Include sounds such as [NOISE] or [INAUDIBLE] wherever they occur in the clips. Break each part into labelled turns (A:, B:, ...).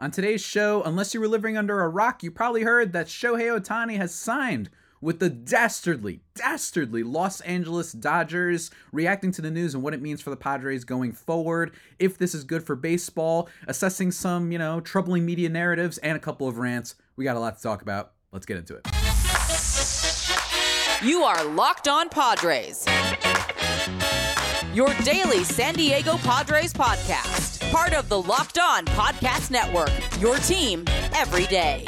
A: On today's show, unless you were living under a rock, you probably heard that Shohei Ohtani has signed with the dastardly, dastardly Los Angeles Dodgers, reacting to the news and what it means for the Padres going forward, if this is good for baseball, assessing some, you know, troubling media narratives, and a couple of rants. We got a lot to talk about. Let's get into it.
B: You are Locked On Padres. Your daily San Diego Padres podcast. Part of the Locked On Podcast Network. Your team every day.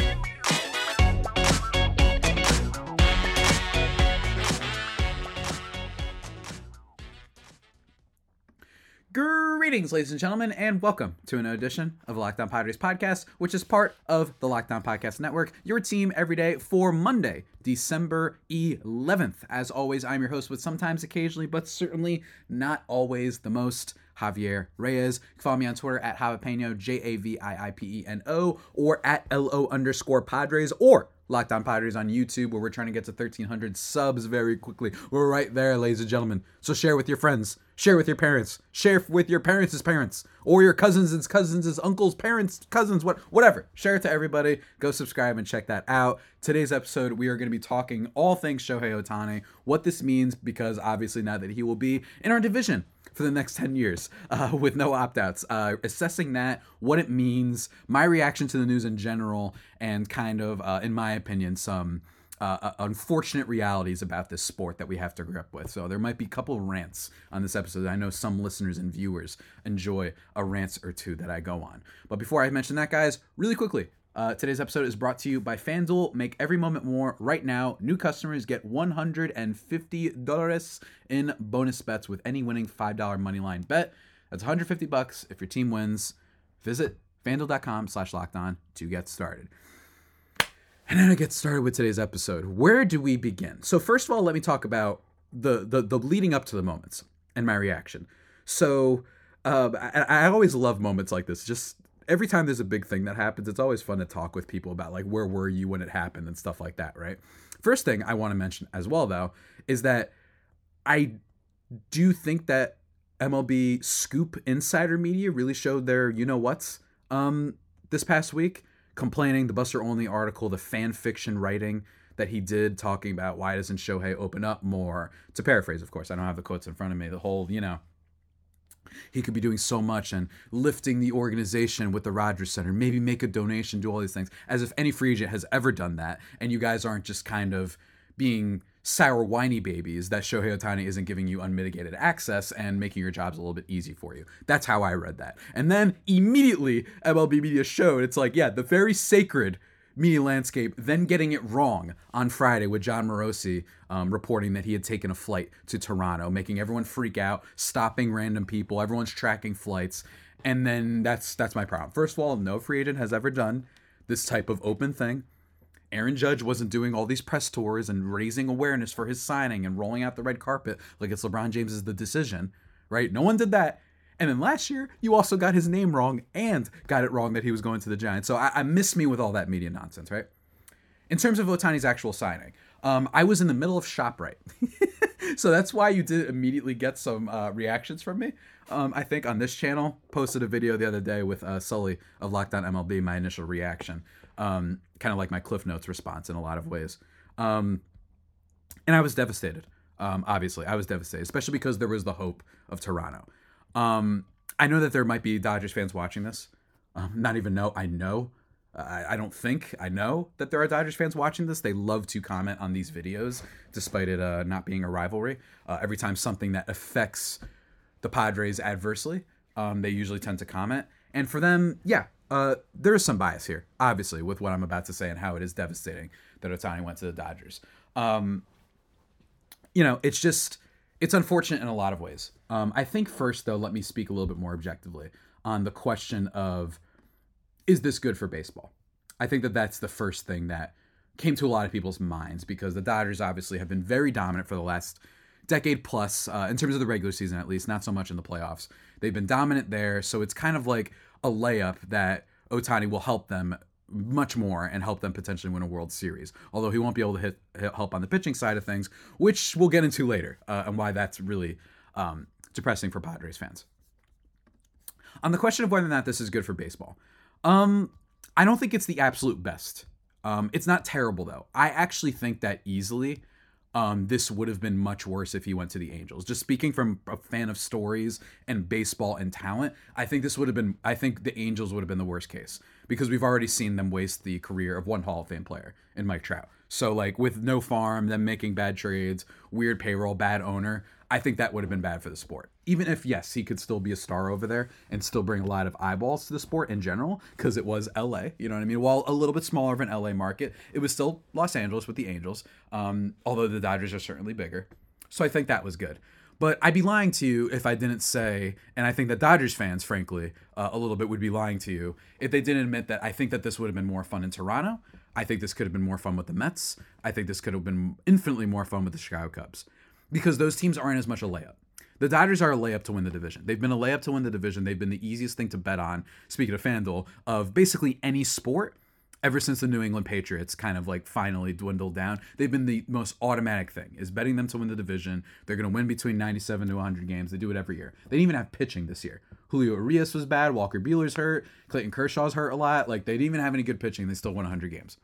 A: Greetings, ladies and gentlemen, and welcome to an edition of On Padres podcast, which is part of the Locked On Podcast Network, your team every day for Monday, December 11th. As always, I'm your host with sometimes, occasionally, but certainly not always the most. Javier Reyes. You can follow me on Twitter at Javipeno, J A V I I P E N O, or at L O underscore Padres, or Locked On Padres on YouTube, where we're trying to get to 1,300 subs very quickly. We're right there, ladies and gentlemen. So share with your friends, share with your parents, share with your parents' parents, or your cousins' cousins' uncles' parents' cousins, what, whatever. Share it to everybody. Go subscribe and check that out. Today's episode, we are going to be talking all things Shohei Ohtani, what this means, because obviously now that he will be in our division for the next 10 years uh, [LAUGHS] with no opt outs, uh, assessing that, what it means, my reaction to the news in general, and kind of, uh, in my opinion, some. Uh, unfortunate realities about this sport that we have to grip with. So there might be a couple rants on this episode. I know some listeners and viewers enjoy a rant or two that I go on. But before I mention that, guys, really quickly, uh, today's episode is brought to you by FanDuel. Make every moment more. Right now, new customers get $150 in bonus bets with any winning $5 moneyline bet. That's 150 bucks if your team wins. Visit fanduel.com slash locked on to get started. And then I get started with today's episode. Where do we begin? So first of all, let me talk about the the, the leading up to the moments and my reaction. So uh, I, I always love moments like this. Just every time there's a big thing that happens, it's always fun to talk with people about like where were you when it happened and stuff like that, right? First thing I want to mention as well though is that I do think that MLB scoop insider media really showed their you know what's um this past week complaining the Buster Olney article, the fan fiction writing that he did talking about why doesn't Shohei open up more to paraphrase of course I don't have the quotes in front of me the whole you know he could be doing so much and lifting the organization with the Rogers Center, maybe make a donation, do all these things, as if any free agent has ever done that. And you guys aren't just kind of being sour, whiny babies that Shohei Ohtani isn't giving you unmitigated access and making your jobs a little bit easy for you. That's how I read that. And then immediately MLB Media showed it's like, yeah, the very sacred media landscape, then getting it wrong on Friday with Jon Morosi um, reporting that he had taken a flight to Toronto, making everyone freak out, stopping random people, everyone's tracking flights, and then that's that's my problem. First of all, no free agent has ever done this type of open thing. Aaron Judge wasn't doing all these press tours and raising awareness for his signing and rolling out the red carpet like it's LeBron James's the decision, right? No one did that. And then last year, you also got his name wrong and got it wrong that he was going to the Giants. So I, I miss me with all that media nonsense, right? In terms of Ohtani's actual signing, um, I was in the middle of ShopRite. [LAUGHS] so that's why you did immediately get some uh, reactions from me. Um, I think on this channel, posted a video the other day with uh, Sully of Locked On MLB, my initial reaction. Um, kind of like my Cliff Notes response in a lot of ways. Um, and I was devastated. Um, obviously, I was devastated, especially because there was the hope of Toronto. Um, I know that there might be Dodgers fans watching this. Um, not even know. I know. I, I don't think I know that there are Dodgers fans watching this. They love to comment on these videos, despite it uh, not being a rivalry. Uh, every time something that affects the Padres adversely, um, they usually tend to comment. And for them, yeah, uh, there is some bias here, obviously, with what I'm about to say and how it is devastating that Ohtani went to the Dodgers. Um, you know, it's just it's unfortunate in a lot of ways. Um, I think first, though, let me speak a little bit more objectively on the question of is this good for baseball? I think that that's the first thing that came to a lot of people's minds because the Dodgers obviously have been very dominant for the last decade plus uh, in terms of the regular season, at least, not so much in the playoffs. They've been dominant there, so it's kind of like a layup that Ohtani will help them much more and help them potentially win a World Series. Although he won't be able to hit, help on the pitching side of things, which we'll get into later, uh, and why that's really um, depressing for Padres fans. On the question of whether or not this is good for baseball, um, I don't think it's the absolute best. Um, it's not terrible though. I actually think that easily um, this would have been much worse if he went to the Angels. Just speaking from a fan of stories and baseball and talent, I think this would have been. I think the Angels would have been the worst case because we've already seen them waste the career of one Hall of Fame player in Mike Trout. So like with no farm, them making bad trades, weird payroll, bad owner. I think that would have been bad for the sport. Even if yes, he could still be a star over there and still bring a lot of eyeballs to the sport in general because it was LA. You know what I mean? While a little bit smaller of an LA market, it was still Los Angeles with the Angels. Um, although the Dodgers are certainly bigger. So I think that was good. But I'd be lying to you if I didn't say, and I think that Dodgers fans, frankly, uh, a little bit would be lying to you if they didn't admit that I think that this would have been more fun in Toronto. I think this could have been more fun with the Mets. I think this could have been infinitely more fun with the Chicago Cubs because those teams aren't as much a layup. The Dodgers are a layup to win the division. They've been a layup to win the division. They've been the easiest thing to bet on, speaking of FanDuel, of basically any sport ever since the New England Patriots kind of like finally dwindled down. They've been the most automatic thing is betting them to win the division. They're going to win between 97 to 100 games. They do it every year. They didn't even have pitching this year. Julio Urias was bad. Walker Buehler's hurt. Clayton Kershaw's hurt a lot. Like they didn't even have any good pitching. They still won 100 games.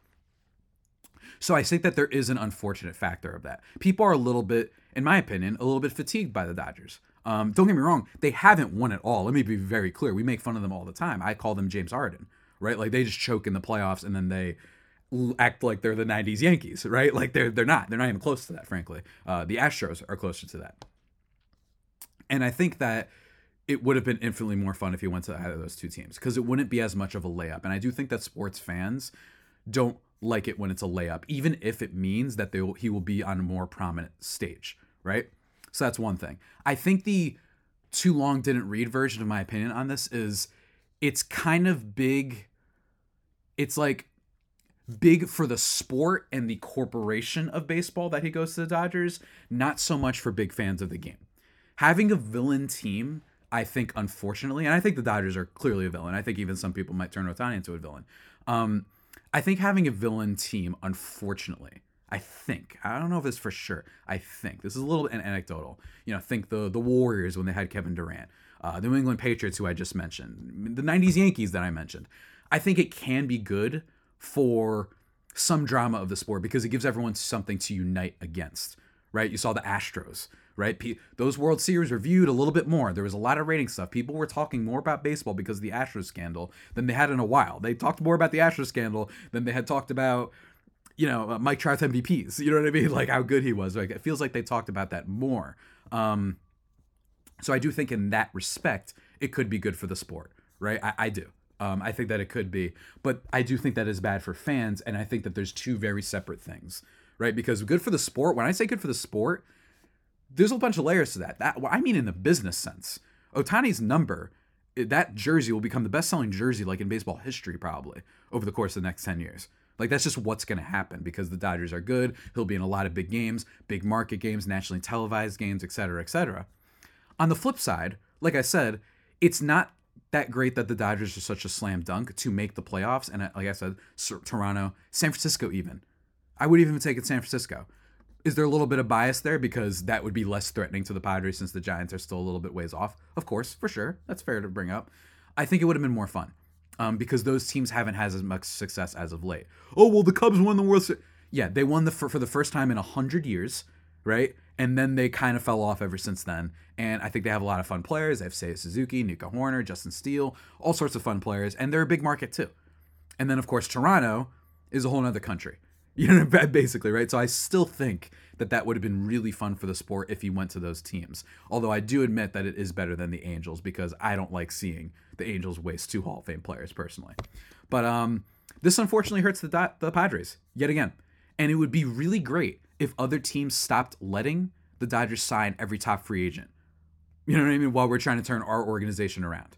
A: So I think that there is an unfortunate factor of that. People are a little bit, in my opinion, a little bit fatigued by the Dodgers. Um, don't get me wrong, they haven't won at all. Let me be very clear. We make fun of them all the time. I call them James Harden, right? Like they just choke in the playoffs and then they act like they're the 90s Yankees, right? Like they're they're not. They're not even close to that, frankly. Uh, the Astros are closer to that. And I think that it would have been infinitely more fun if he went to either of those two teams because it wouldn't be as much of a layup. And I do think that sports fans don't like it when it's a layup, even if it means that they will, he will be on a more prominent stage, right? So that's one thing. I think the too long didn't read version of my opinion on this is it's kind of big. It's like big for the sport and the corporation of baseball that he goes to the Dodgers, not so much for big fans of the game. Having a villain team, I think, unfortunately, and I think the Dodgers are clearly a villain. I think even some people might turn Ohtani into a villain. Um, I think having a villain team, unfortunately, I think I don't know if it's for sure. I think this is a little bit anecdotal. You know, think the the Warriors when they had Kevin Durant, uh, the New England Patriots who I just mentioned, the '90s Yankees that I mentioned. I think it can be good for some drama of the sport because it gives everyone something to unite against. Right? You saw the Astros right? those World Series were viewed a little bit more. There was a lot of rating stuff. People were talking more about baseball because of the Astros scandal than they had in a while. They talked more about the Astros scandal than they had talked about, you know, uh, Mike Trout's MVPs. [LAUGHS] You know what I mean? Like how good he was. Like it feels like they talked about that more. Um, so I do think in that respect, it could be good for the sport, right? I, I do. Um, I think that it could be, but I do think that is bad for fans, and I think that there's two very separate things, right? Because good for the sport. When I say good for the sport, there's a bunch of layers to that. That I mean in the business sense. Ohtani's number, eh, that jersey will become the best-selling jersey like in baseball history probably over the course of the next 10 years. Like that's just what's going to happen because the Dodgers are good. He'll be in a lot of big games, big market games, nationally televised games, et cetera, et cetera. On the flip side, like I said, it's not that great that the Dodgers are such a slam dunk to make the playoffs. And uh, like I said, Toronto, San Francisco, even. I would even take it San Francisco is there a little bit of bias there because that would be less threatening to the Padres since the Giants are still a little bit ways off? Of course, for sure. That's fair to bring up. I think it would have been more fun um, because those teams haven't had as much success as of late. Oh, well, the Cubs won the World Series. Yeah, they won the for, for the first time in 100 years, right? And then they kind of fell off ever since then. And I think they have a lot of fun players. They have Seiya Suzuki, Nico Hoerner, Justin Steele, all sorts of fun players. And they're a big market too. And then, of course, Toronto is a whole other country. [LAUGHS] You know, basically, right? So I still think that that would have been really fun for the sport if he went to those teams. Although I do admit that it is better than the Angels because I don't like seeing the Angels waste two Hall of Fame players personally. But um, this unfortunately hurts the the Padres yet again, and it would be really great if other teams stopped letting the Dodgers sign every top free agent. You know what I mean? While we're trying to turn our organization around.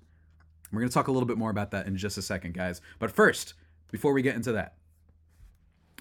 A: We're going to talk a little bit more about that in just a second, guys. But first, before we get into that,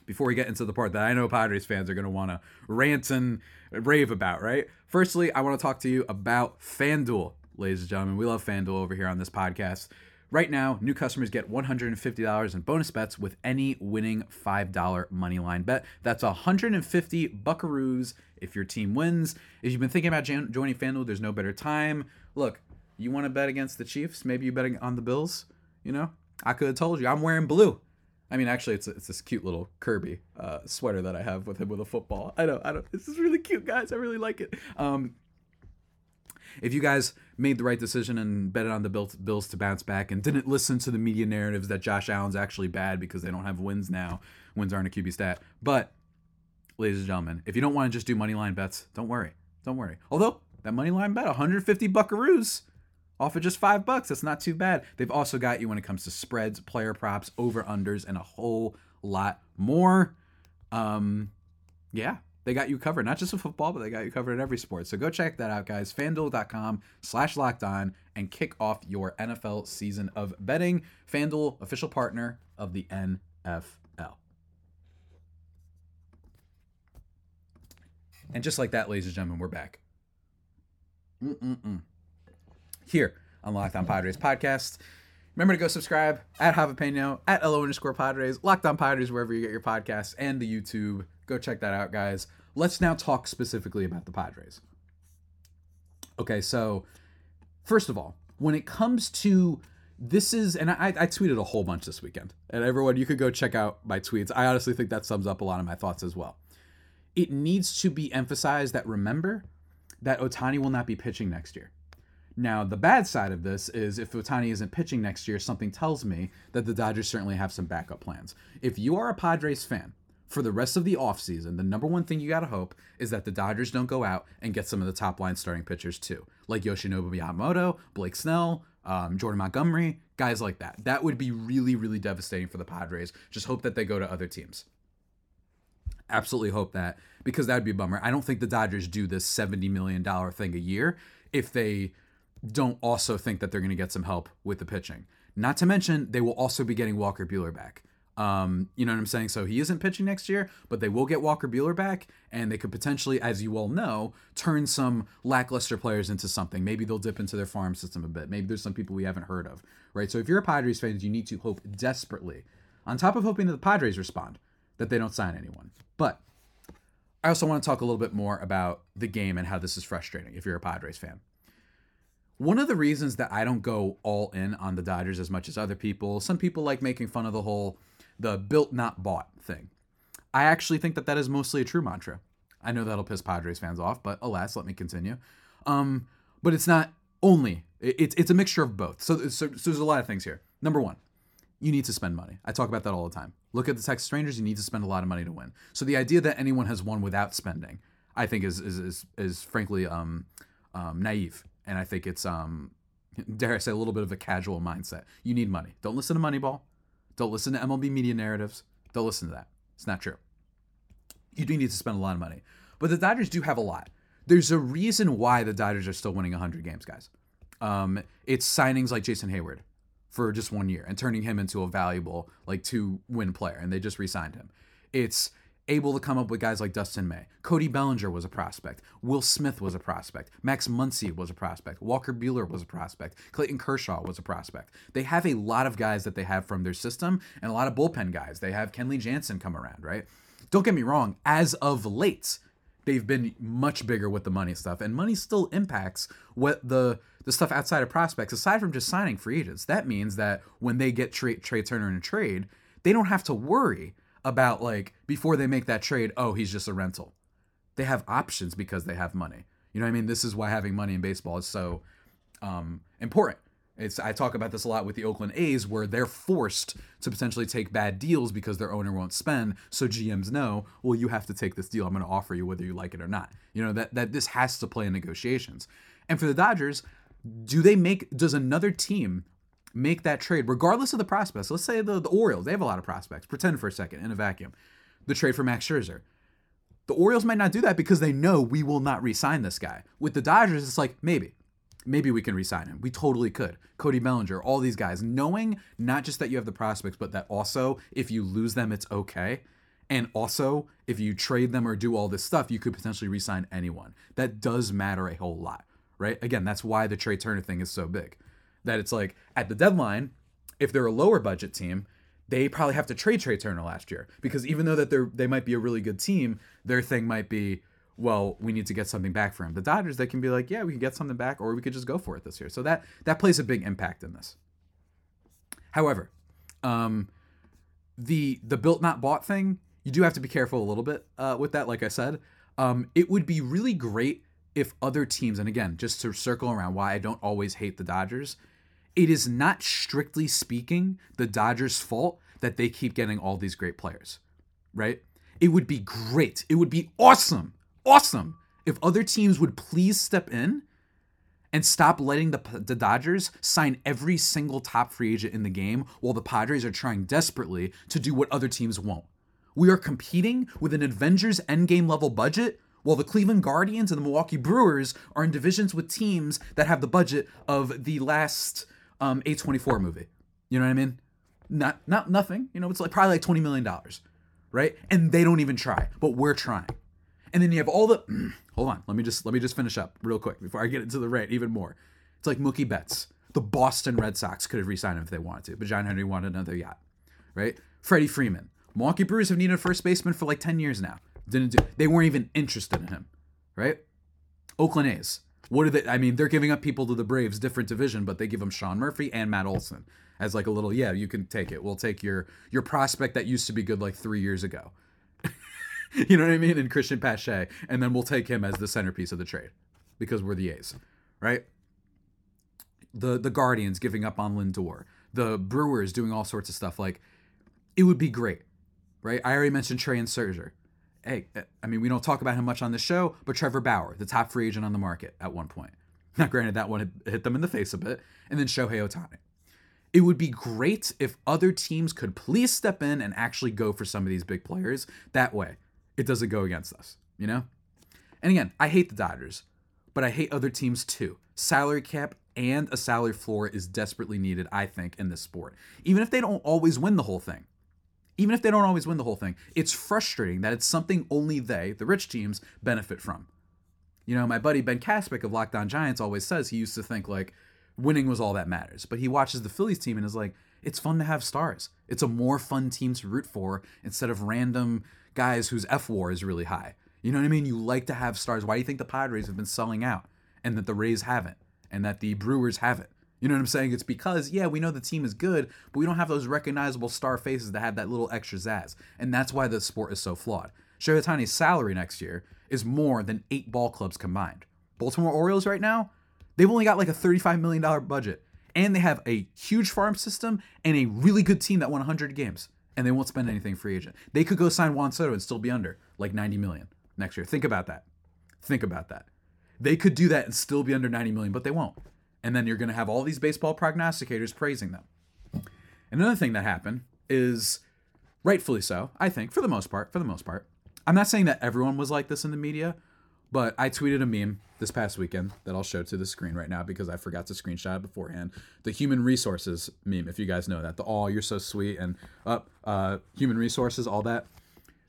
A: before we get into the part that I know Padres fans are going to want to rant and rave about, right? Firstly, I want to talk to you about FanDuel, ladies and gentlemen. We love FanDuel over here on this podcast. Right now, new customers get $150 in bonus bets with any winning $5 money line bet. That's 150 buckaroos if your team wins. If you've been thinking about joining FanDuel, there's no better time. Look, you want to bet against the Chiefs? Maybe you bet on the Bills, you know? I could have told you. I'm wearing blue. I mean, actually, it's it's this cute little Kirby uh, sweater that I have with him with a football. I know, I don't. This is really cute, guys. I really like it. Um, if you guys made the right decision and betted on the Bills to bounce back and didn't listen to the media narratives that Josh Allen's actually bad because they don't have wins now, wins aren't a QB stat. But, ladies and gentlemen, if you don't want to just do money line bets, don't worry. Don't worry. Although, that money line bet, 150 buckaroos off of just five bucks. That's not too bad. They've also got you when it comes to spreads, player props, over unders, and a whole lot more. Um, yeah, they got you covered, not just in football, but they got you covered in every sport. So go check that out, guys. FanDuel.com slash locked on and kick off your NFL season of betting. FanDuel, official partner of the NFL. And just like that, ladies and gentlemen, we're back. Mm-mm-mm. Here on Locked On Padres podcast. Remember to go subscribe at Javipeno, at LO underscore Padres, Locked On Padres, wherever you get your podcasts, and the YouTube. Go check that out, guys. Let's now talk specifically about the Padres. Okay, so first of all, when it comes to this is, and I, I tweeted a whole bunch this weekend, and everyone, you could go check out my tweets. I honestly think that sums up a lot of my thoughts as well. It needs to be emphasized that remember that ohtani will not be pitching next year. Now, the bad side of this is if Ohtani isn't pitching next year, something tells me that the Dodgers certainly have some backup plans. If you are a Padres fan, for the rest of the offseason, the number one thing you got to hope is that the Dodgers don't go out and get some of the top line starting pitchers too, like Yoshinobu Yamamoto, Blake Snell, um, Jordan Montgomery, guys like that. That would be really, really devastating for the Padres. Just hope that they go to other teams. Absolutely hope that because that would be a bummer. I don't think the Dodgers do this $70 million thing a year if they don't also think that they're going to get some help with the pitching. Not to mention, they will also be getting Walker Buehler back. Um, you know what I'm saying? So he isn't pitching next year, but they will get Walker Buehler back, and they could potentially, as you all know, turn some lackluster players into something. Maybe they'll dip into their farm system a bit. Maybe there's some people we haven't heard of, right? So if you're a Padres fan, you need to hope desperately, on top of hoping that the Padres respond, that they don't sign anyone. But I also want to talk a little bit more about the game and how this is frustrating if you're a Padres fan. One of the reasons that I don't go all in on the Dodgers as much as other people, some people like making fun of the whole the built not bought thing. I actually think that that is mostly a true mantra. I know that'll piss Padres fans off, but alas, let me continue. Um, but it's not only it's it's a mixture of both. So, so, so there's a lot of things here. Number one, you need to spend money. I talk about that all the time. Look at the Texas Rangers. You need to spend a lot of money to win. So the idea that anyone has won without spending, I think, is is is, is frankly um, um, naive and I think it's um [LAUGHS] dare I say a little bit of a casual mindset. You need money. Don't listen to Moneyball. Don't listen to MLB media narratives. Don't listen to that. It's not true. You do need to spend a lot of money. But the Dodgers do have a lot. There's a reason why the Dodgers are still winning 100 games, guys. Um, it's signings like Jason Heyward for just one year and turning him into a valuable like two win player, and they just re-signed him. It's able to come up with guys like Dustin May. Cody Bellinger was a prospect. Will Smith was a prospect. Max Muncy was a prospect. Walker Buehler was a prospect. Clayton Kershaw was a prospect. They have a lot of guys that they have from their system and a lot of bullpen guys. They have Kenley Jansen come around, right? Don't get me wrong, as of late, they've been much bigger with the money stuff, and money still impacts what the the stuff outside of prospects, aside from just signing free agents. That means that when they get Trea, Trea Turner in a trade, they don't have to worry about like before they make that trade, oh, he's just a rental. They have options because they have money. You know what I mean? This is why having money in baseball is so um, important. It's I talk about this a lot with the Oakland A's where they're forced to potentially take bad deals because their owner won't spend. So GMs know, well, you have to take this deal. I'm going to offer you whether you like it or not. You know that that this has to play in negotiations. And for the Dodgers, do they make does another team make that trade, regardless of the prospects. Let's say the, the Orioles, they have a lot of prospects. Pretend for a second in a vacuum. The trade for Max Scherzer. The Orioles might not do that because they know we will not re-sign this guy. With the Dodgers, it's like maybe, maybe we can re-sign him. We totally could. Cody Bellinger, all these guys, knowing not just that you have the prospects, but that also if you lose them, it's okay. And also, if you trade them or do all this stuff, you could potentially re-sign anyone. That does matter a whole lot, right? Again, that's why the Trea Turner thing is so big that it's like at the deadline, if they're a lower budget team, they probably have to trade Trea Turner last year because even though that they're they might be a really good team, their thing might be, well, we need to get something back for him. The Dodgers, they can be like, yeah, we can get something back, or we could just go for it this year. So that that plays a big impact in this. However, Um, the the built not bought thing, you do have to be careful a little bit uh, with that. Like I said, um, it would be really great if other teams, and again, just to circle around why I don't always hate the Dodgers, it is not strictly speaking the Dodgers' fault that they keep getting all these great players, right? It would be great. It would be awesome, awesome if other teams would please step in and stop letting the, the Dodgers sign every single top free agent in the game while the Padres are trying desperately to do what other teams won't. We are competing with an Avengers Endgame level budget while the Cleveland Guardians and the Milwaukee Brewers are in divisions with teams that have the budget of the last um, A24 movie. You know what I mean? Not not nothing. You know, it's like probably like 20 million dollars, right? And they don't even try, but we're trying. And then you have all the [CLEARS THROAT] hold on, let me just let me just finish up real quick before I get into the rant even more. It's like Mookie Betts. The Boston Red Sox could have re-signed him if they wanted to, but John Henry wanted another yacht, right? Freddie Freeman. Milwaukee Brewers have needed a first baseman for like 10 years now. Didn't do. They weren't even interested in him, right? Oakland A's. What are they? I mean, they're giving up people to the Braves, different division, but they give them Sean Murphy and Matt Olson as like a little. Yeah, you can take it. We'll take your your prospect that used to be good like three years ago. [LAUGHS] you know what I mean? And Cristian Pache, and then we'll take him as the centerpiece of the trade because we're the A's, right? The the Guardians giving up on Lindor, the Brewers doing all sorts of stuff. Like, it would be great, right? I already mentioned Trea and Scherzer. Hey, uh, I mean, we don't talk about him much on the show, but Trevor Bauer, the top free agent on the market at one point. Now, granted, that one hit them in the face a bit, and then Shohei Ohtani. It would be great if other teams could please step in and actually go for some of these big players. That way, it doesn't go against us, you know? And again, I hate the Dodgers, but I hate other teams too. Salary cap and a salary floor is desperately needed, I think, in this sport. Even if they don't always win the whole thing. Even if they don't always win the whole thing, it's frustrating that it's something only they, the rich teams, benefit from. You know, my buddy Ben Kaspick of Locked On Giants always says he used to think like winning was all that matters. But he watches the Phillies team and is like, it's fun to have stars. It's a more fun team to root for instead of random guys whose F war is really high. You know what I mean? You like to have stars. Why do you think the Padres have been selling out and that the Rays haven't and that the Brewers haven't? You know what I'm saying? It's because, yeah, we know the team is good, but we don't have those recognizable star faces that have that little extra zazz. And that's why the sport is so flawed. Shohei salary next year is more than eight ball clubs combined. Baltimore Orioles right now, they've only got like a $35 million budget. And they have a huge farm system and a really good team that won 100 games. And they won't spend anything free agent. They could go sign Juan Soto and still be under like 90 million next year. Think about that. Think about that. They could do that and still be under 90 million, but they won't. And then you're going to have all these baseball prognosticators praising them. Another thing that happened is rightfully so, I think, for the most part, for the most part. I'm not saying that everyone was like this in the media, but I tweeted a meme this past weekend that I'll show to the screen right now because I forgot to screenshot it beforehand. The human resources meme, if you guys know that. The oh, you're so sweet and up uh, uh, human resources, all that.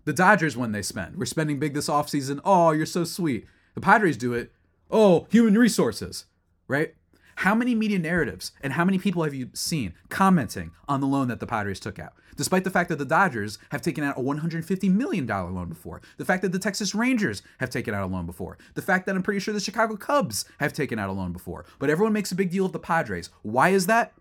A: The Dodgers when they spend. We're spending big this offseason. Oh, you're so sweet. The Padres do it. Oh, human resources, right? How many media narratives and how many people have you seen commenting on the loan that the Padres took out? Despite the fact that the Dodgers have taken out a $150 million loan before, the fact that the Texas Rangers have taken out a loan before, the fact that I'm pretty sure the Chicago Cubs have taken out a loan before. But everyone makes a big deal of the Padres. Why is that?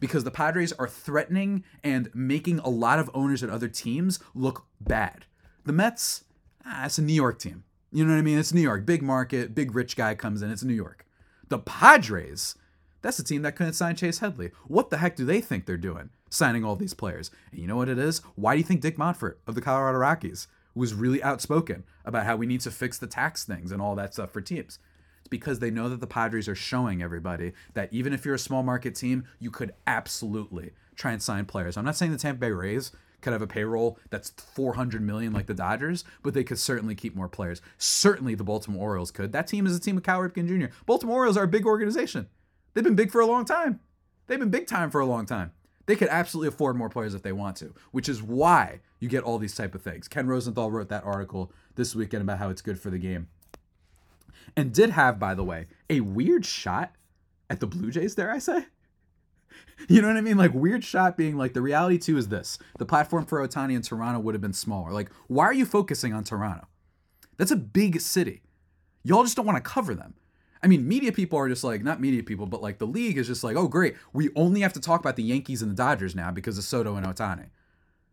A: Because the Padres are threatening and making a lot of owners at other teams look bad. The Mets, ah, it's a New York team. You know what I mean? It's New York. Big market, big rich guy comes in. It's New York. The Padres, that's a team that couldn't sign Chase Headley. What the heck do they think they're doing, signing all these players? And you know what it is? Why do you think Dick Monfort of the Colorado Rockies was really outspoken about how we need to fix the tax things and all that stuff for teams? It's because they know that the Padres are showing everybody that even if you're a small market team, you could absolutely try and sign players. I'm not saying the Tampa Bay Rays could have a payroll that's 400 million like the Dodgers, but they could certainly keep more players. Certainly the Baltimore Orioles could. That team is a team of Cal Ripken Jr. Baltimore Orioles are a big organization. They've been big for a long time. They've been big time for a long time. They could absolutely afford more players if they want to, which is why you get all these type of things. Ken Rosenthal wrote that article this weekend about how it's good for the game. And did have, by the way, a weird shot at the Blue Jays, dare I say? [LAUGHS] You know what I mean? Like weird shot being like the reality too is this. The platform for Ohtani in Toronto would have been smaller. Like, why are you focusing on Toronto? That's a big city. Y'all just don't want to cover them. I mean, media people are just like, not media people, but like the league is just like, oh, great. We only have to talk about the Yankees and the Dodgers now because of Soto and Ohtani.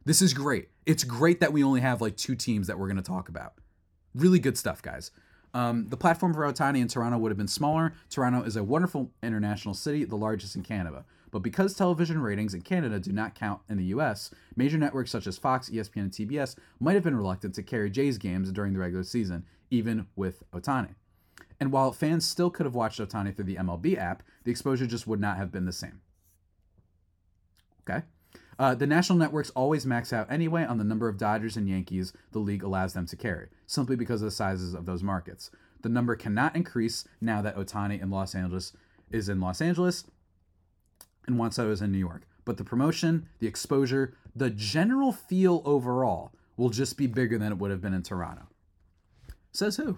A: This is great. It's great that we only have like two teams that we're going to talk about. Really good stuff, guys. Um, the platform for Ohtani in Toronto would have been smaller. Toronto is a wonderful international city, the largest in Canada. But because television ratings in Canada do not count in the US, major networks such as Fox, ESPN, and TBS might have been reluctant to carry Jays games during the regular season, even with Ohtani. And while fans still could have watched Ohtani through the MLB app, the exposure just would not have been the same. Okay? Uh, the national networks always max out anyway on the number of Dodgers and Yankees the league allows them to carry, simply because of the sizes of those markets. The number cannot increase now that Ohtani in Los Angeles is in Los Angeles and once I was in New York. But the promotion, the exposure, the general feel overall will just be bigger than it would have been in Toronto. Says who?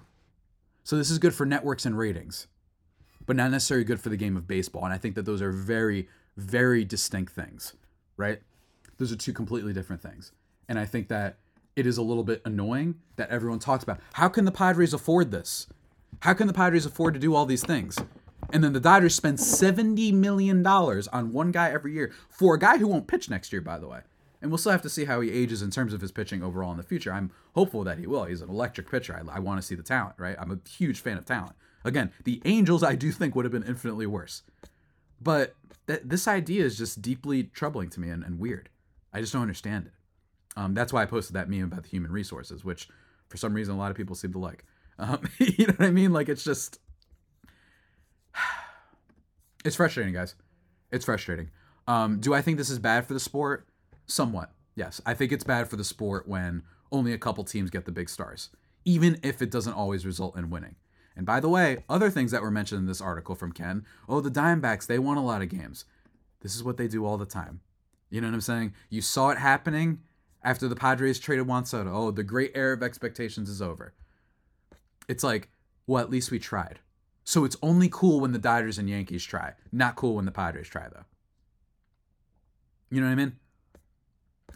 A: So this is good for networks and ratings, but not necessarily good for the game of baseball. And I think that those are very, very distinct things, right? Those are two completely different things. And I think that it is a little bit annoying that everyone talks about how can the Padres afford this? How can the Padres afford to do all these things? And then the Dodgers spend $70 million on one guy every year for a guy who won't pitch next year, by the way. And we'll still have to see how he ages in terms of his pitching overall in the future. I'm hopeful that he will. He's an electric pitcher. I, I want to see the talent, right? I'm a huge fan of talent. Again, the Angels, I do think, would have been infinitely worse. But th- this idea is just deeply troubling to me and, and weird. I just don't understand it. Um, that's why I posted that meme about the human resources, which for some reason a lot of people seem to like. Um, [LAUGHS] you know what I mean? Like it's just, it's frustrating, guys. It's frustrating. Um, do I think this is bad for the sport? Somewhat, yes. I think it's bad for the sport when only a couple teams get the big stars, even if it doesn't always result in winning. And by the way, other things that were mentioned in this article from Ken oh, the Diamondbacks, they won a lot of games. This is what they do all the time. You know what I'm saying? You saw it happening after the Padres traded Juan Soto. Oh, the great era of expectations is over. It's like, well, at least we tried. So it's only cool when the Dodgers and Yankees try, not cool when the Padres try, though. You know what I mean?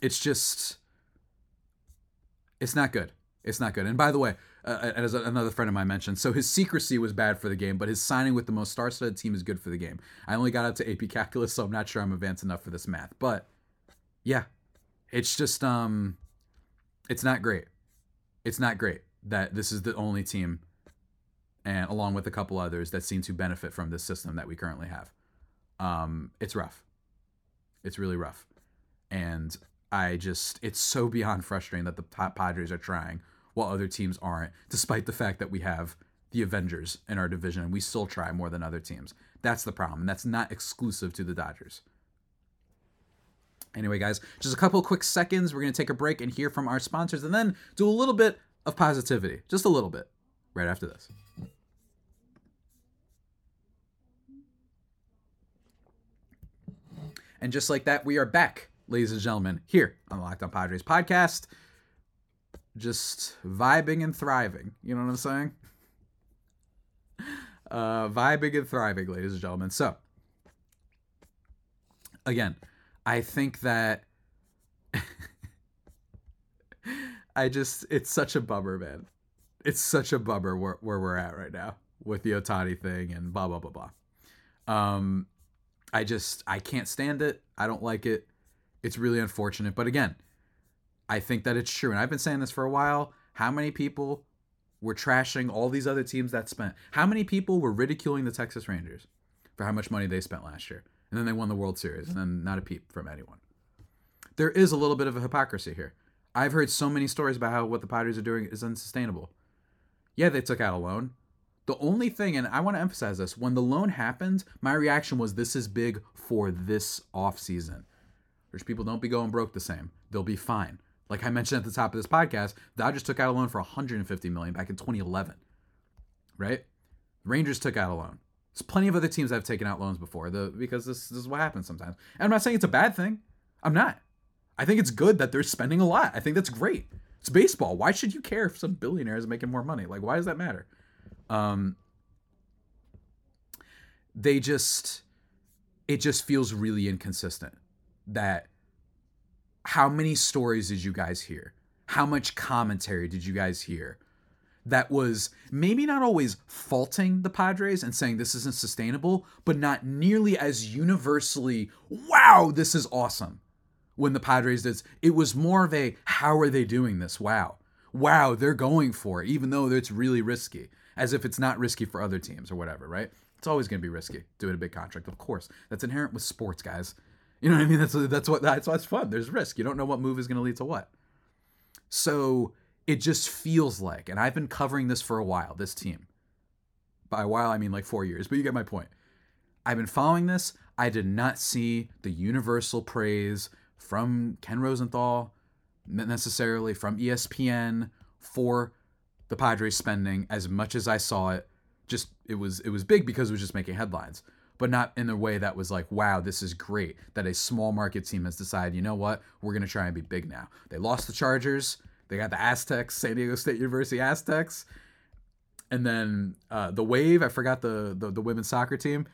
A: It's just, it's not good. It's not good. And by the way, uh, as another friend of mine mentioned, so his secrecy was bad for the game, but his signing with the most star-studded team is good for the game. I only got up to AP calculus, so I'm not sure I'm advanced enough for this math. But yeah, it's just um, it's not great. It's not great that this is the only team, and along with a couple others that seem to benefit from this system that we currently have. Um, it's rough. It's really rough, and I just it's so beyond frustrating that the Padres are trying while other teams aren't, despite the fact that we have the Avengers in our division and we still try more than other teams. That's the problem. And that's not exclusive to the Dodgers. Anyway, guys, just a couple quick seconds. We're going to take a break and hear from our sponsors and then do a little bit of positivity. Just a little bit right after this. And just like that, we are back, ladies and gentlemen, here on the Locked On Padres podcast just vibing and thriving. You know what I'm saying? [LAUGHS] Uh, vibing and thriving, ladies and gentlemen. So, again, I think that [LAUGHS] I just, it's such a bummer, man. It's such a bummer where, where we're at right now with the Ohtani thing and blah, blah, blah, blah. Um, I just, I can't stand it. I don't like it. It's really unfortunate. But again, I think that it's true. And I've been saying this for a while. How many people were trashing all these other teams that spent? How many people were ridiculing the Texas Rangers for how much money they spent last year? And then they won the World Series, and then not a peep from anyone. There is a little bit of a hypocrisy here. I've heard so many stories about how what the Padres are doing is unsustainable. Yeah, they took out a loan. The only thing, and I want to emphasize this, when the loan happened, my reaction was this is big for this off season. Rich people don't be going broke the same. They'll be fine. Like I mentioned at the top of this podcast, Dodgers took out a loan for 150 million back in 2011. Right? Rangers took out a loan. There's plenty of other teams that have taken out loans before, the because this, this is what happens sometimes. And I'm not saying it's a bad thing. I'm not. I think it's good that they're spending a lot. I think that's great. It's baseball. Why should you care if some billionaire is making more money? Like, why does that matter? Um, they just, it just feels really inconsistent that how many stories did you guys hear? How much commentary did you guys hear? that was maybe not always faulting the Padres and saying this isn't sustainable, but not nearly as universally, wow, this is awesome. When the Padres did, it was more of a, how are they doing this? Wow. Wow, they're going for it, even though it's really risky, as if it's not risky for other teams or whatever, right? It's always going to be risky doing a big contract, of course. That's inherent with sports, guys. You know what I mean? That's that's what that's why it's fun. There's risk. You don't know what move is going to lead to what. So it just feels like, and I've been covering this for a while, this team. By a while, I mean like four years, but you get my point. I've been following this. I did not see the universal praise from Ken Rosenthal, necessarily from ESPN for the Padres spending as much as I saw it. Just it was it was big because it was just making headlines, but not in the way that was like, wow, this is great that a small market team has decided, you know what, we're gonna try and be big now. They lost the Chargers they got the Aztecs, San Diego State University Aztecs, and then uh, the Wave. I forgot the, the the women's soccer team,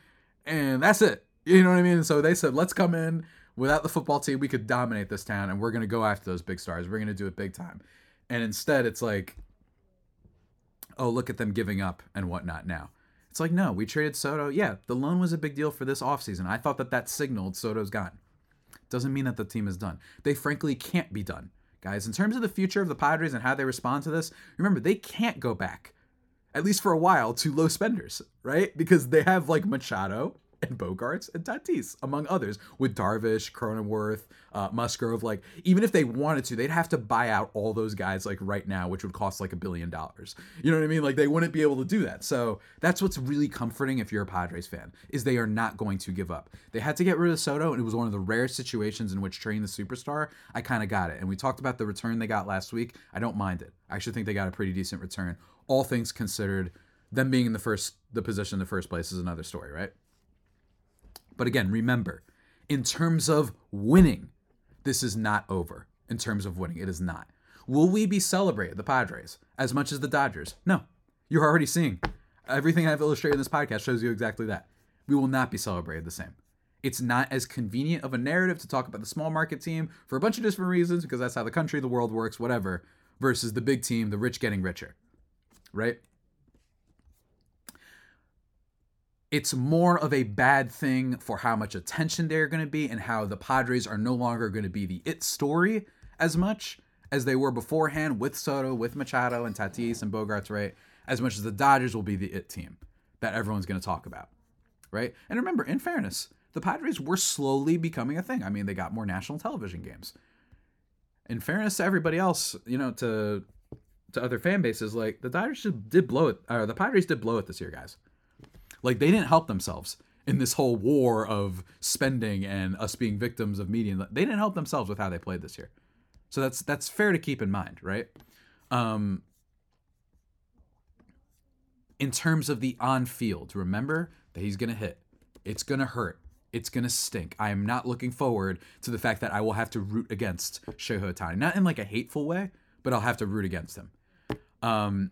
A: and that's it. You know what I mean? So they said, let's come in without the football team. We could dominate this town, and we're gonna go after those big stars. We're gonna do it big time. And instead, it's like, oh, look at them giving up and whatnot now. It's like, no, we traded Soto. Yeah, the loan was a big deal for this offseason. I thought that that signaled Soto's gone. Doesn't mean that the team is done. They frankly can't be done guys. In terms of the future of the Padres and how they respond to this, remember, they can't go back, at least for a while, to low spenders, right? Because they have like Machado and Bogaerts and Tatis, among others, with Darvish, Cronenworth, uh, Musgrove. Like, even if they wanted to, they'd have to buy out all those guys like right now, which would cost like a billion dollars. You know what I mean? Like, they wouldn't be able to do that. So that's what's really comforting if you're a Padres fan, is they are not going to give up. They had to get rid of Soto, and it was one of the rare situations in which trading the superstar, I kind of got it. And we talked about the return they got last week. I don't mind it. I actually think they got a pretty decent return. All things considered, them being in the first the position in the first place is another story, right? But again, remember, in terms of winning, this is not over. In terms of winning, it is not. Will we be celebrated, the Padres, as much as the Dodgers? No. You're already seeing. Everything I've illustrated in this podcast shows you exactly that. We will not be celebrated the same. It's not as convenient of a narrative to talk about the small market team for a bunch of different reasons, because that's how the country, the world works, whatever, versus the big team, the rich getting richer. Right? It's more of a bad thing for how much attention they're going to be and how the Padres are no longer going to be the it story as much as they were beforehand with Soto, with Machado and Tatis and Bogaerts, right? As much as the Dodgers will be the it team that everyone's going to talk about, right? And remember, in fairness, the Padres were slowly becoming a thing. I mean, they got more national television games. In fairness to everybody else, you know, to to other fan bases, like the Dodgers did blow it, or the Padres did blow it this year, guys. Like they didn't help themselves in this whole war of spending and us being victims of media. They didn't help themselves with how they played this year. So that's that's fair to keep in mind, right? Um, in terms of the on field, remember that he's to hit. It's to hurt. It's to stink. I am not looking forward to the fact that I will have to root against Shohei Ohtani. Not in like a hateful way, but I'll have to root against him. Um,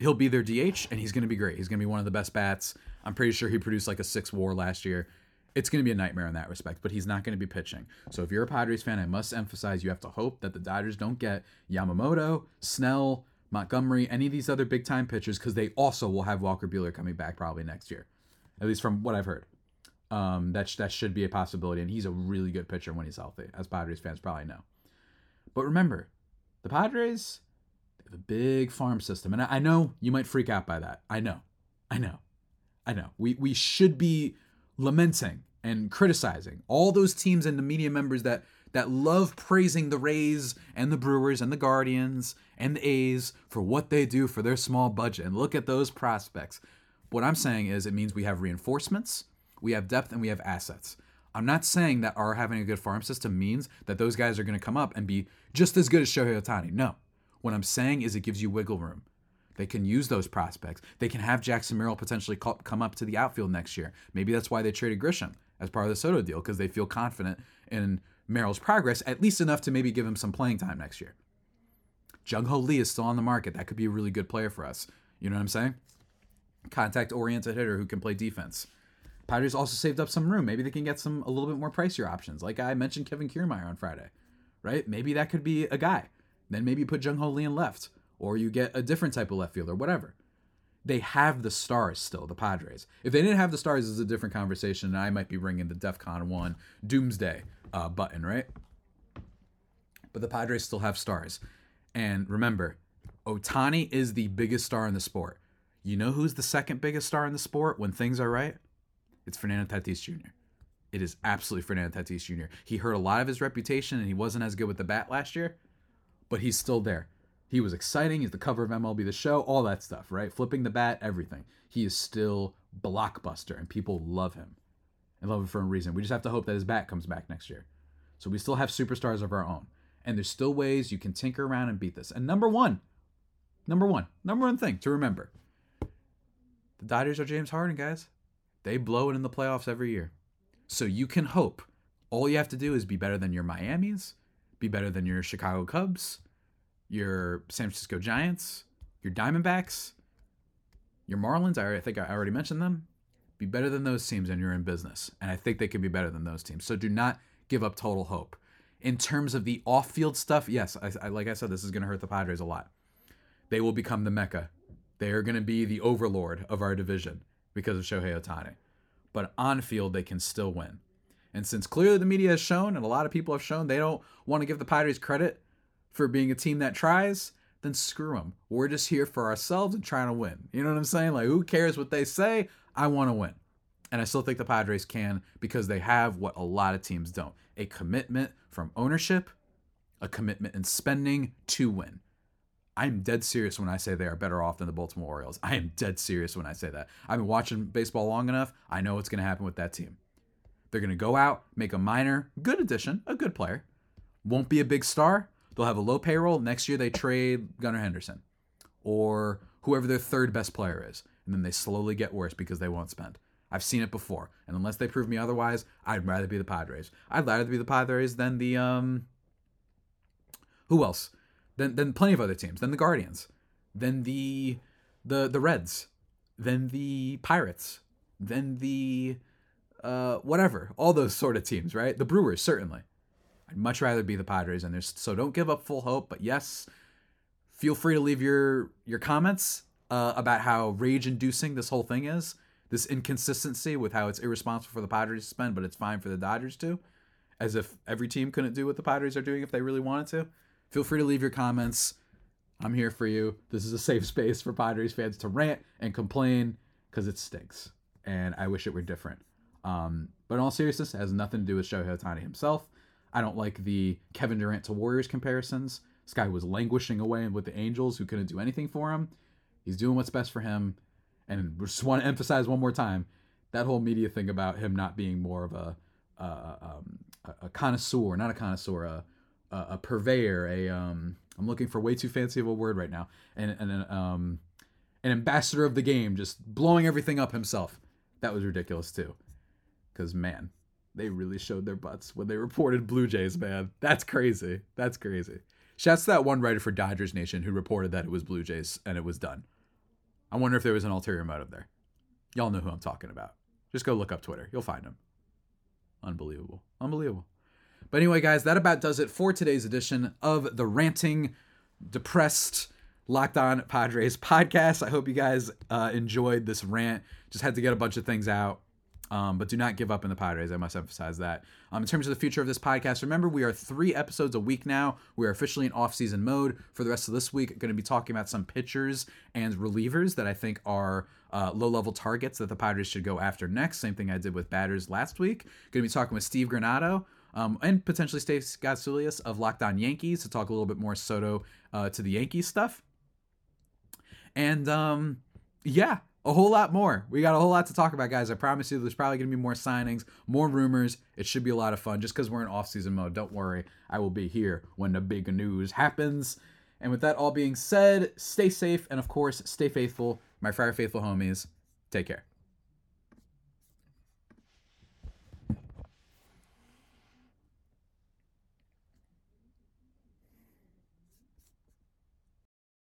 A: he'll be their DH and he's to be great. He's to be one of the best bats. I'm pretty sure he produced like a six war last year. It's going to be a nightmare in that respect, but he's not going to be pitching. So if you're a Padres fan, I must emphasize you have to hope that the Dodgers don't get Yamamoto, Snell, Montgomery, any of these other big time pitchers because they also will have Walker Buehler coming back probably next year, at least from what I've heard. Um, that sh- that should be a possibility, and he's a really good pitcher when he's healthy, as Padres fans probably know. But remember, the Padres they have a big farm system, and I, I know you might freak out by that. I know, I know. I know we we should be lamenting and criticizing all those teams and the media members that that love praising the Rays and the Brewers and the Guardians and the A's for what they do for their small budget and look at those prospects. What I'm saying is it means we have reinforcements, we have depth, and we have assets. I'm not saying that our having a good farm system means that those guys are going to come up and be just as good as Shohei Ohtani. No. What I'm saying is it gives you wiggle room. They can use those prospects. They can have Jackson Merrill potentially come up to the outfield next year. Maybe that's why they traded Grisham as part of the Soto deal because they feel confident in Merrill's progress, at least enough to maybe give him some playing time next year. Jung Hoo Lee is still on the market. That could be a really good player for us. You know what I'm saying? Contact oriented hitter who can play defense. Padres also saved up some room. Maybe they can get some a little bit more pricier options. Like I mentioned Kevin Kiermaier on Friday, right? Maybe that could be a guy. Then maybe put Jung Hoo Lee in left or you get a different type of left fielder, whatever. They have the stars still, the Padres. If they didn't have the stars, it's a different conversation, and I might be ringing the DEFCON 1 Doomsday uh, button, right? But the Padres still have stars. And remember, Ohtani is the biggest star in the sport. You know who's the second biggest star in the sport when things are right? It's Fernando Tatis Jr. It is absolutely Fernando Tatis Jr. He hurt a lot of his reputation and he wasn't as good with the bat last year, but he's still there. He was exciting. He's the cover of MLB The Show, all that stuff, right? Flipping the bat, everything. He is still blockbuster and people love him and love him for a reason. We just have to hope that his bat comes back next year. So we still have superstars of our own. And there's still ways you can tinker around and beat this. And number one, number one, number one thing to remember the Dodgers are James Harden, guys. They blow it in the playoffs every year. So you can hope. All you have to do is be better than your Miamis, be better than your Chicago Cubs, your San Francisco Giants, your Diamondbacks, your Marlins. I think I already mentioned them. Be better than those teams, and you're in business. And I think they can be better than those teams. So do not give up total hope. In terms of the off-field stuff, yes, I, I, like I said, this is going to hurt the Padres a lot. They will become the mecca. They are going to be the overlord of our division because of Shohei Ohtani. But on field, they can still win. And since clearly the media has shown, and a lot of people have shown, they don't want to give the Padres credit for being a team that tries, then screw them. We're just here for ourselves and trying to win. You know what I'm saying? Like, who cares what they say? I want to win. And I still think the Padres can because they have what a lot of teams don't a commitment from ownership, a commitment in spending to win. I'm dead serious when I say they are better off than the Baltimore Orioles. I am dead serious when I say that. I've been watching baseball long enough. I know what's going to happen with that team. They're going to go out, make a minor, good addition, a good player. Won't be a big star. They'll have a low payroll. Next year, they trade Gunnar Henderson or whoever their third best player is. And then they slowly get worse because they won't spend. I've seen it before. And unless they prove me otherwise, I'd rather be the Padres. I'd rather be the Padres than the, um, who else? Then then plenty of other teams, then the Guardians, then the the the Reds, then the Pirates, then the uh, whatever, all those sort of teams, right? The Brewers certainly. I'd much rather be the Padres, and there's so don't give up full hope. But yes, feel free to leave your your comments uh, about how rage-inducing this whole thing is. This inconsistency with how it's irresponsible for the Padres to spend, but it's fine for the Dodgers to, as if every team couldn't do what the Padres are doing if they really wanted to. Feel free to leave your comments. I'm here for you. This is a safe space for Padres fans to rant and complain because it stinks. And I wish it were different. Um, but in all seriousness, it has nothing to do with Shohei Ohtani himself. I don't like the Kevin Durant to Warriors comparisons. This guy was languishing away with the Angels who couldn't do anything for him. He's doing what's best for him. And just want to emphasize one more time that whole media thing about him not being more of a, um, a, a connoisseur, not a connoisseur, a, a, a purveyor, a um, I'm looking for way too fancy of a word right now, and and um, an ambassador of the game, just blowing everything up himself. That was ridiculous too, because man, they really showed their butts when they reported Blue Jays. Man, that's crazy. That's crazy. Shouts to that one writer for Dodgers Nation who reported that it was Blue Jays and it was done. I wonder if there was an ulterior motive there. Y'all know who I'm talking about. Just go look up Twitter. You'll find him. Unbelievable. Unbelievable. But anyway, guys, that about does it for today's edition of the ranting, depressed, Locked On Padres podcast. I hope you guys uh, enjoyed this rant. Just had to get a bunch of things out. Um, but do not give up in the Padres. I must emphasize that. Um, in terms of the future of this podcast, remember we are three episodes a week now. We are officially in off-season mode for the rest of this week. Going to be talking about some pitchers and relievers that I think are uh, low-level targets that the Padres should go after next. Same thing I did with batters last week. Going to be talking with Steve Granado um, and potentially Steve Gotsulias of Locked On Yankees to talk a little bit more Soto uh, to the Yankees stuff. And um, yeah, a whole lot more. We got a whole lot to talk about, guys. I promise you, there's probably going to be more signings, more rumors. It should be a lot of fun just because we're in off-season mode. Don't worry, I will be here when the big news happens. And with that all being said, stay safe and, of course, stay faithful. My Friar Faithful homies, take care.